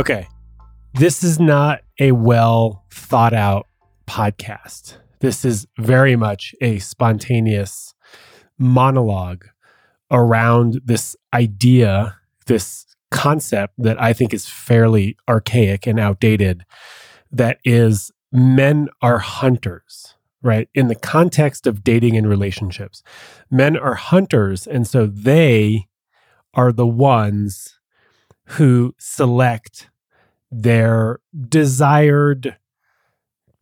Okay. This is not a well thought out podcast. This is very much a spontaneous monologue around this idea, this concept that I think is fairly archaic and outdated that is men are hunters, right? In the context of dating and relationships, men are hunters. And so they are the ones who select their desired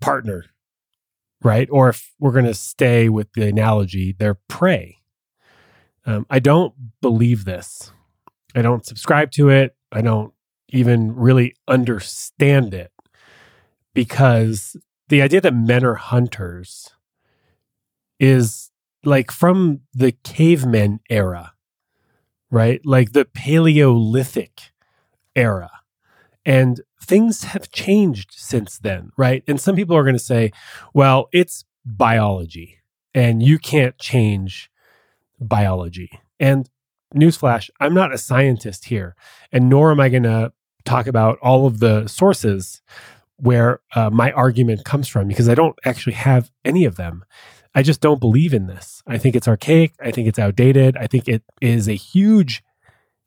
partner, right? Or if we're going to stay with the analogy, their prey. Um, I don't believe this. I don't subscribe to it. I don't even really understand it because the idea that men are hunters is like from the caveman era, right? Like the Paleolithic era. And things have changed since then, right? And some people are going to say, well, it's biology and you can't change biology. And newsflash, I'm not a scientist here, and nor am I going to talk about all of the sources where uh, my argument comes from because I don't actually have any of them. I just don't believe in this. I think it's archaic. I think it's outdated. I think it is a huge,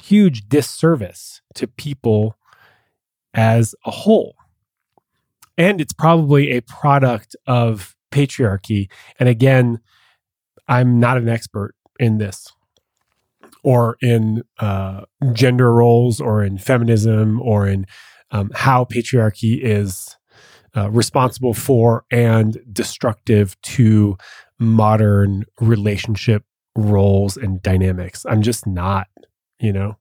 huge disservice to people as a whole. And it's probably a product of patriarchy. And again, I'm not an expert in this or in uh, gender roles or in feminism or in um, how patriarchy is uh, responsible for and destructive to modern relationship roles and dynamics. I'm just not, you know.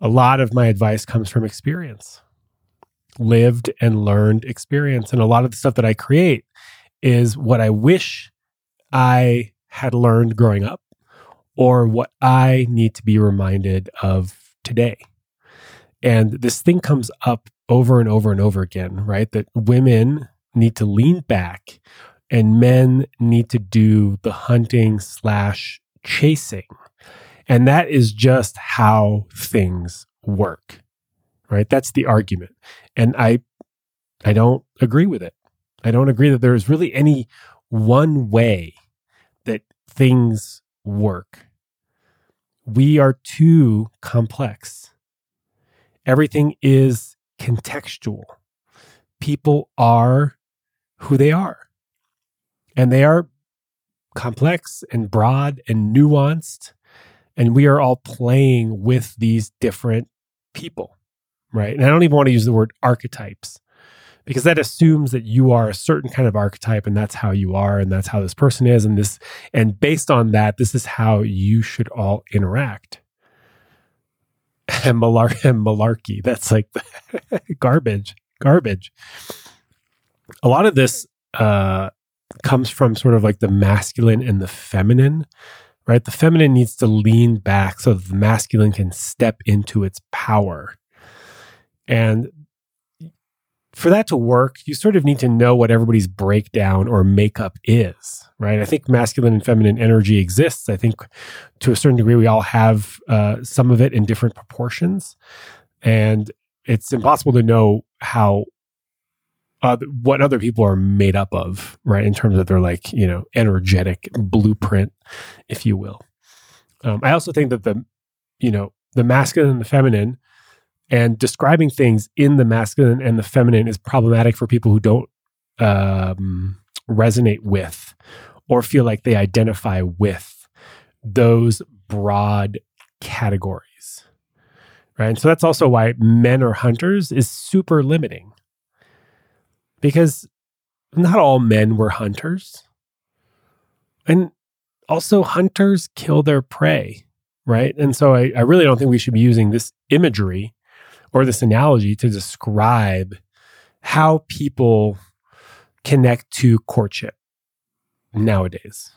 A lot of my advice comes from experience, lived and learned experience. And a lot of the stuff that I create is what I wish I had learned growing up or what I need to be reminded of today. And this thing comes up over and over and over again, right? That women need to lean back and men need to do the hunting slash chasing. And that is just how things work, right? That's the argument. And I, I don't agree with it. I don't agree that there is really any one way that things work. We are too complex everything is contextual. People are who they are, and they are complex and broad and nuanced. And we are all playing with these different people, right? And I don't even want to use the word archetypes because that assumes that you are a certain kind of archetype and that's how you are and that's how this person is and this and based on that this is how you should all interact and, malar- malarkey. That's like garbage, garbage. A lot of this uh, comes from sort of like the masculine and the feminine, right? The feminine needs to lean back so the masculine can step into its power. And for that to work, you sort of need to know what everybody's breakdown or makeup is, right? I think masculine and feminine energy exists. I think to a certain degree, we all have uh, some of it in different proportions. And it's impossible to know how, uh, what other people are made up of, right? In terms of their like, you know, energetic blueprint, if you will. Um, I also think that the, you know, the masculine and the feminine and describing things in the masculine and the feminine is problematic for people who don't um, resonate with or feel like they identify with those broad categories. Right. And so that's also why men are hunters is super limiting because not all men were hunters. And also, hunters kill their prey. Right. And so I, I really don't think we should be using this imagery or this analogy to describe how people connect to courtship nowadays.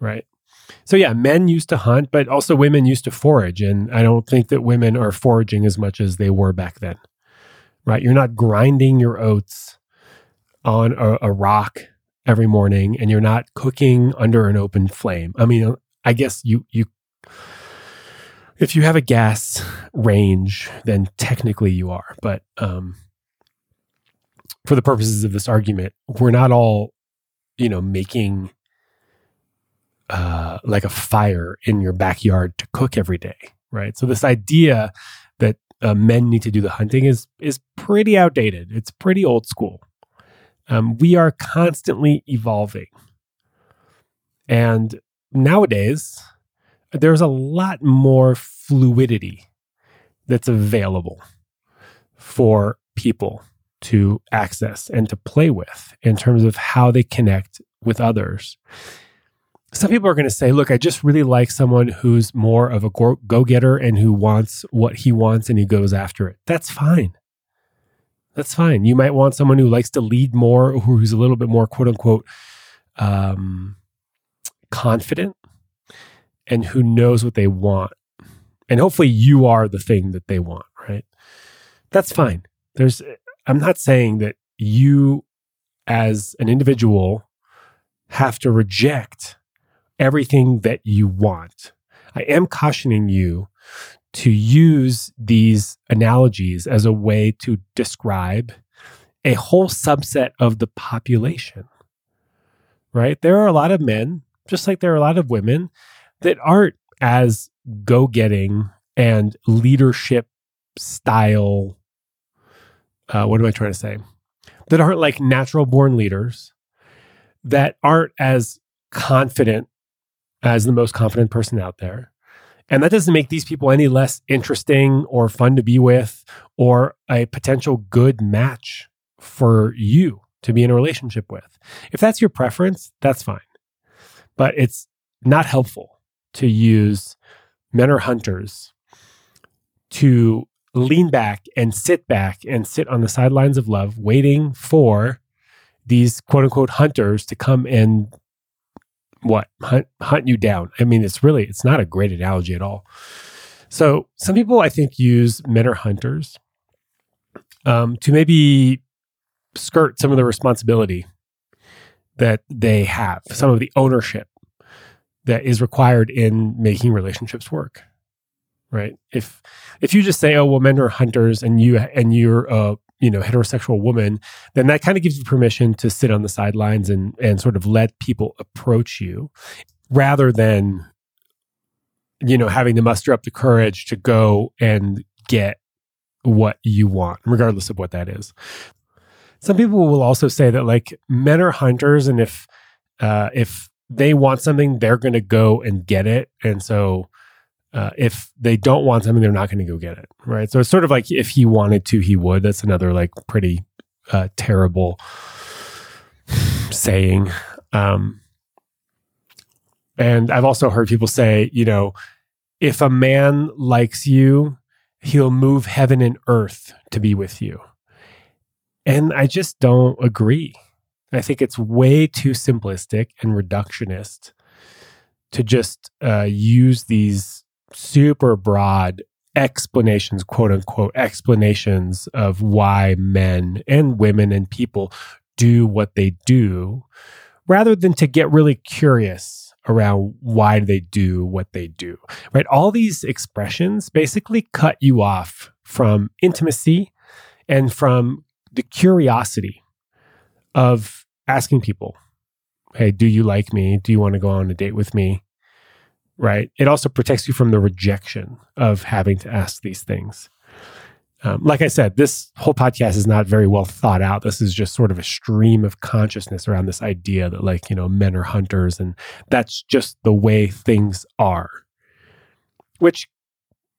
Right. So, yeah, men used to hunt, but also women used to forage. And I don't think that women are foraging as much as they were back then. Right. You're not grinding your oats on a, a rock every morning and you're not cooking under an open flame. I mean, I guess you, you, if you have a gas range, then technically you are. But um, for the purposes of this argument, we're not all, you know, making uh, like a fire in your backyard to cook every day, right? So this idea that uh, men need to do the hunting is is pretty outdated. It's pretty old school. Um, we are constantly evolving, and nowadays there's a lot more fluidity that's available for people to access and to play with in terms of how they connect with others. Some people are going to say, look, I just really like someone who's more of a go getter and who wants what he wants and he goes after it. That's fine. That's fine. You might want someone who likes to lead more, or who's a little bit more quote unquote um, confident and who knows what they want. And hopefully you are the thing that they want, right? That's fine. There's I'm not saying that you as an individual have to reject everything that you want. I am cautioning you to use these analogies as a way to describe a whole subset of the population. Right? There are a lot of men, just like there are a lot of women, that aren't as go getting and leadership style. Uh, what am I trying to say? That aren't like natural born leaders, that aren't as confident as the most confident person out there. And that doesn't make these people any less interesting or fun to be with or a potential good match for you to be in a relationship with. If that's your preference, that's fine. But it's not helpful to use men are hunters to lean back and sit back and sit on the sidelines of love, waiting for these quote unquote hunters to come and what hunt, hunt you down. I mean, it's really it's not a great analogy at all. So some people I think use men are hunters um, to maybe skirt some of the responsibility that they have, some of the ownership that is required in making relationships work right if if you just say oh well men are hunters and you and you're a you know heterosexual woman then that kind of gives you permission to sit on the sidelines and and sort of let people approach you rather than you know having to muster up the courage to go and get what you want regardless of what that is some people will also say that like men are hunters and if uh if they want something, they're going to go and get it. And so uh, if they don't want something, they're not going to go get it. Right. So it's sort of like if he wanted to, he would. That's another like pretty uh, terrible saying. Um, and I've also heard people say, you know, if a man likes you, he'll move heaven and earth to be with you. And I just don't agree. I think it's way too simplistic and reductionist to just uh, use these super broad explanations, quote unquote, explanations of why men and women and people do what they do, rather than to get really curious around why they do what they do. Right? All these expressions basically cut you off from intimacy and from the curiosity of asking people, hey, do you like me? Do you want to go on a date with me? Right. It also protects you from the rejection of having to ask these things. Um, like I said, this whole podcast is not very well thought out. This is just sort of a stream of consciousness around this idea that, like, you know, men are hunters and that's just the way things are, which,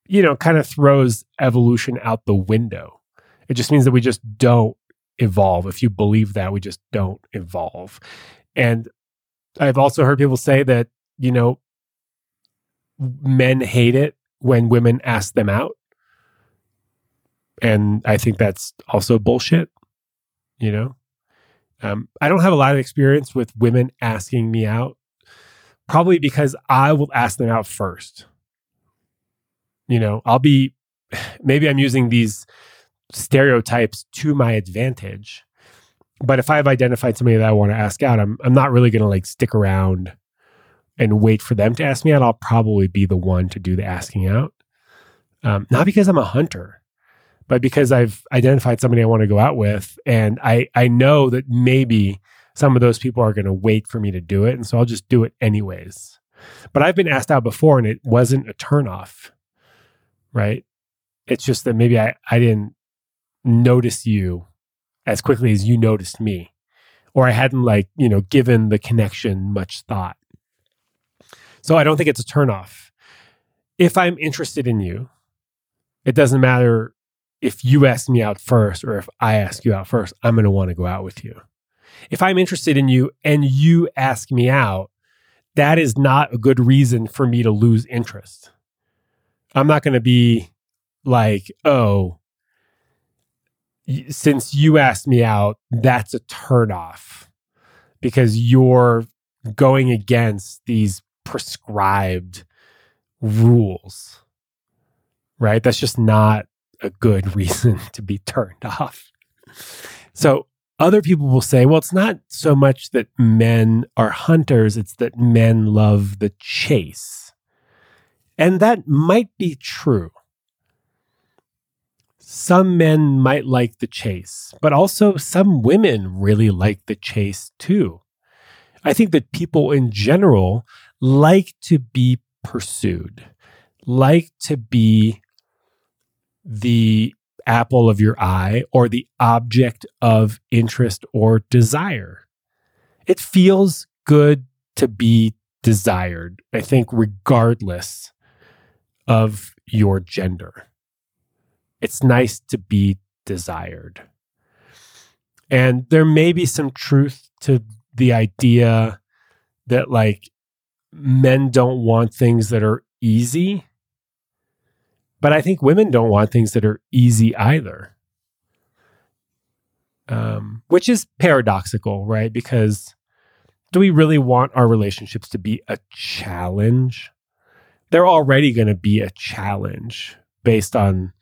you know, kind of throws evolution out the window. It just means that we just don't evolve. If you believe that, we just don't evolve. And I've also heard people say that, you know, men hate it when women ask them out. And I think that's also bullshit, you know? Um, I don't have a lot of experience with women asking me out, probably because I will ask them out first. You know, I'll be, maybe I'm using these stereotypes to my advantage. But if I've identified somebody that I want to ask out, I'm I'm not really going to like stick around and wait for them to ask me out. I'll probably be the one to do the asking out. Um, not because I'm a hunter, but because I've identified somebody I want to go out with, and I I know that maybe some of those people are going to wait for me to do it, and so I'll just do it anyways. But I've been asked out before, and it wasn't a turnoff, right? It's just that maybe I I didn't notice you as quickly as you noticed me, or I hadn't like you know given the connection much thought. So I don't think it's a turnoff. If I'm interested in you, it doesn't matter if you ask me out first or if I ask you out first, I'm going to want to go out with you. If I'm interested in you and you ask me out, that is not a good reason for me to lose interest. I'm not going to be like, oh, since you asked me out, that's a turnoff because you're going against these prescribed rules, right? That's just not a good reason to be turned off. So other people will say, well, it's not so much that men are hunters, it's that men love the chase. And that might be true. Some men might like the chase, but also some women really like the chase too. I think that people in general like to be pursued, like to be the apple of your eye or the object of interest or desire. It feels good to be desired, I think, regardless of your gender. It's nice to be desired. And there may be some truth to the idea that, like, men don't want things that are easy but I think women don't want things that are easy either. Um, which is paradoxical, right? Because do we really want our relationships to be a challenge? They're already going to be a challenge based on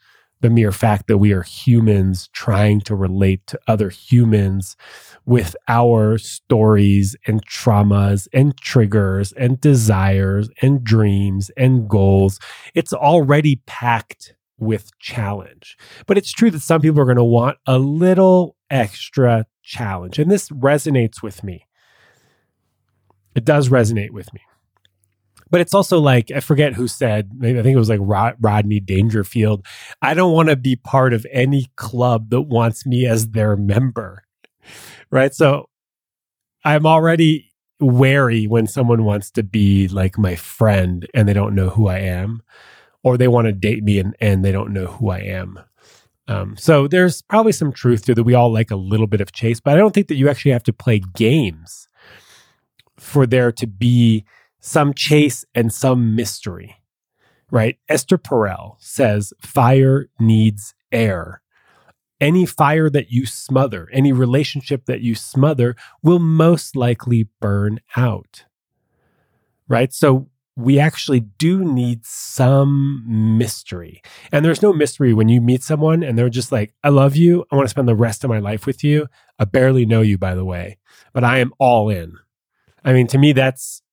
the mere fact that we are humans trying to relate to other humans with our stories and traumas and triggers and desires and dreams and goals. It's already packed with challenge. But it's true that some people are going to want a little extra challenge. And this resonates with me. It does resonate with me. But it's also like, I forget who said, maybe I think it was like Rod- Rodney Dangerfield. I don't want to be part of any club that wants me as their member. Right. So I'm already wary when someone wants to be like my friend and they don't know who I am, or they want to date me and, and they don't know who I am. Um, so there's probably some truth to that. We all like a little bit of chase, but I don't think that you actually have to play games for there to be some chase and some mystery, right? Esther Perel says fire needs air. Any fire that you smother, any relationship that you smother will most likely burn out, right? So we actually do need some mystery. And there's no mystery when you meet someone and they're just like, I love you. I want to spend the rest of my life with you. I barely know you, by the way, but I am all in. I mean, to me, that's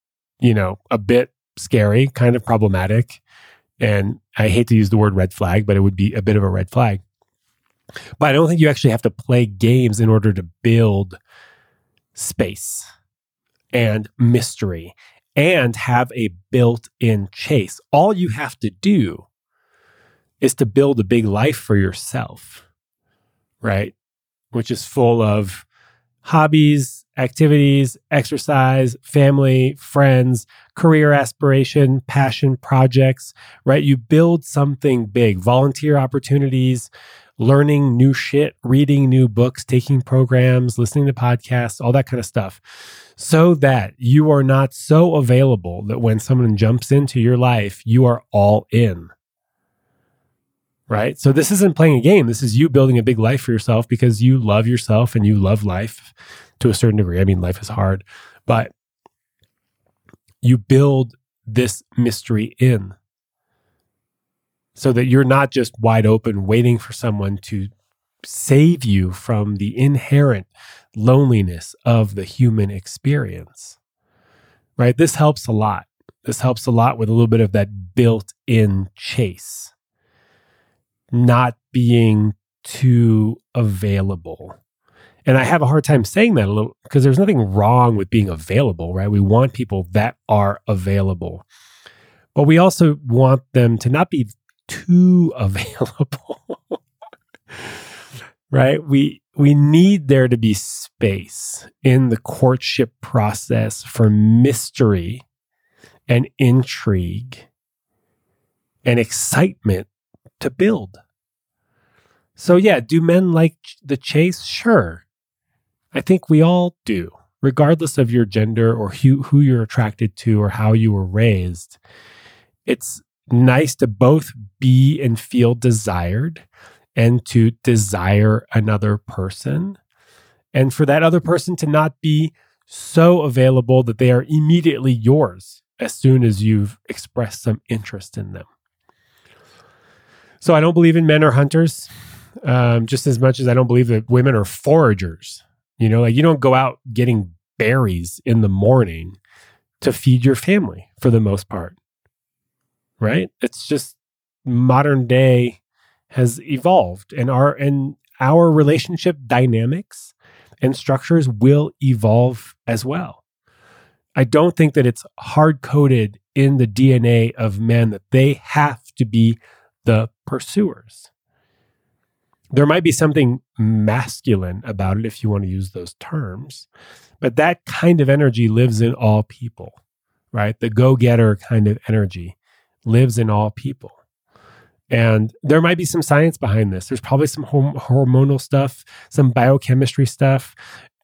you know, a bit scary, kind of problematic. And I hate to use the word red flag, but it would be a bit of a red flag. But I don't think you actually have to play games in order to build space and mystery and have a built in chase. All you have to do is to build a big life for yourself, right? Which is full of hobbies, activities, exercise, family, friends, career aspiration, passion projects, right? You build something big, volunteer opportunities, learning new shit, reading new books, taking programs, listening to podcasts, all that kind of stuff, so that you are not so available that when someone jumps into your life, you are all in right? So this isn't playing a game. This is you building a big life for yourself because you love yourself and you love life to a certain degree. I mean, life is hard, but you build this mystery in so that you're not just wide open waiting for someone to save you from the inherent loneliness of the human experience. Right? This helps a lot. This helps a lot with a little bit of that built in chase not being too available. And I have a hard time saying that a little because there's nothing wrong with being available, right? We want people that are available. But we also want them to not be too available. right? We we need there to be space in the courtship process for mystery and intrigue and excitement to build. So, yeah, do men like the chase? Sure. I think we all do, regardless of your gender or who, who you're attracted to or how you were raised. It's nice to both be and feel desired and to desire another person. And for that other person to not be so available that they are immediately yours as soon as you've expressed some interest in them. So I don't believe in men are hunters, um, just as much as I don't believe that women are foragers. You know, like you don't go out getting berries in the morning to feed your family for the most part, right? It's just modern day has evolved, and our and our relationship dynamics and structures will evolve as well. I don't think that it's hard coded in the DNA of men that they have to be the pursuers. There might be something masculine about it if you want to use those terms, but that kind of energy lives in all people, right? The go getter kind of energy lives in all people. And there might be some science behind this. There's probably some hormonal stuff, some biochemistry stuff,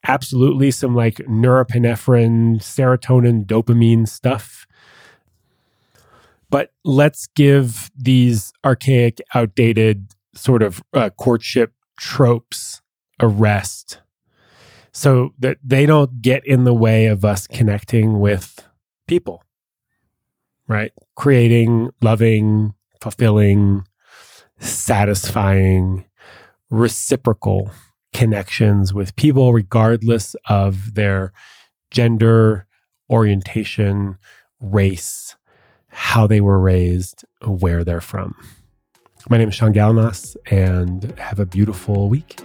absolutely some like norepinephrine, serotonin, dopamine stuff but let's give these archaic, outdated sort of uh, courtship tropes a rest so that they don't get in the way of us connecting with people, right? Creating loving, fulfilling, satisfying, reciprocal connections with people, regardless of their gender, orientation, race, how they were raised, where they're from. My name is Shaun Galanos, and have a beautiful week.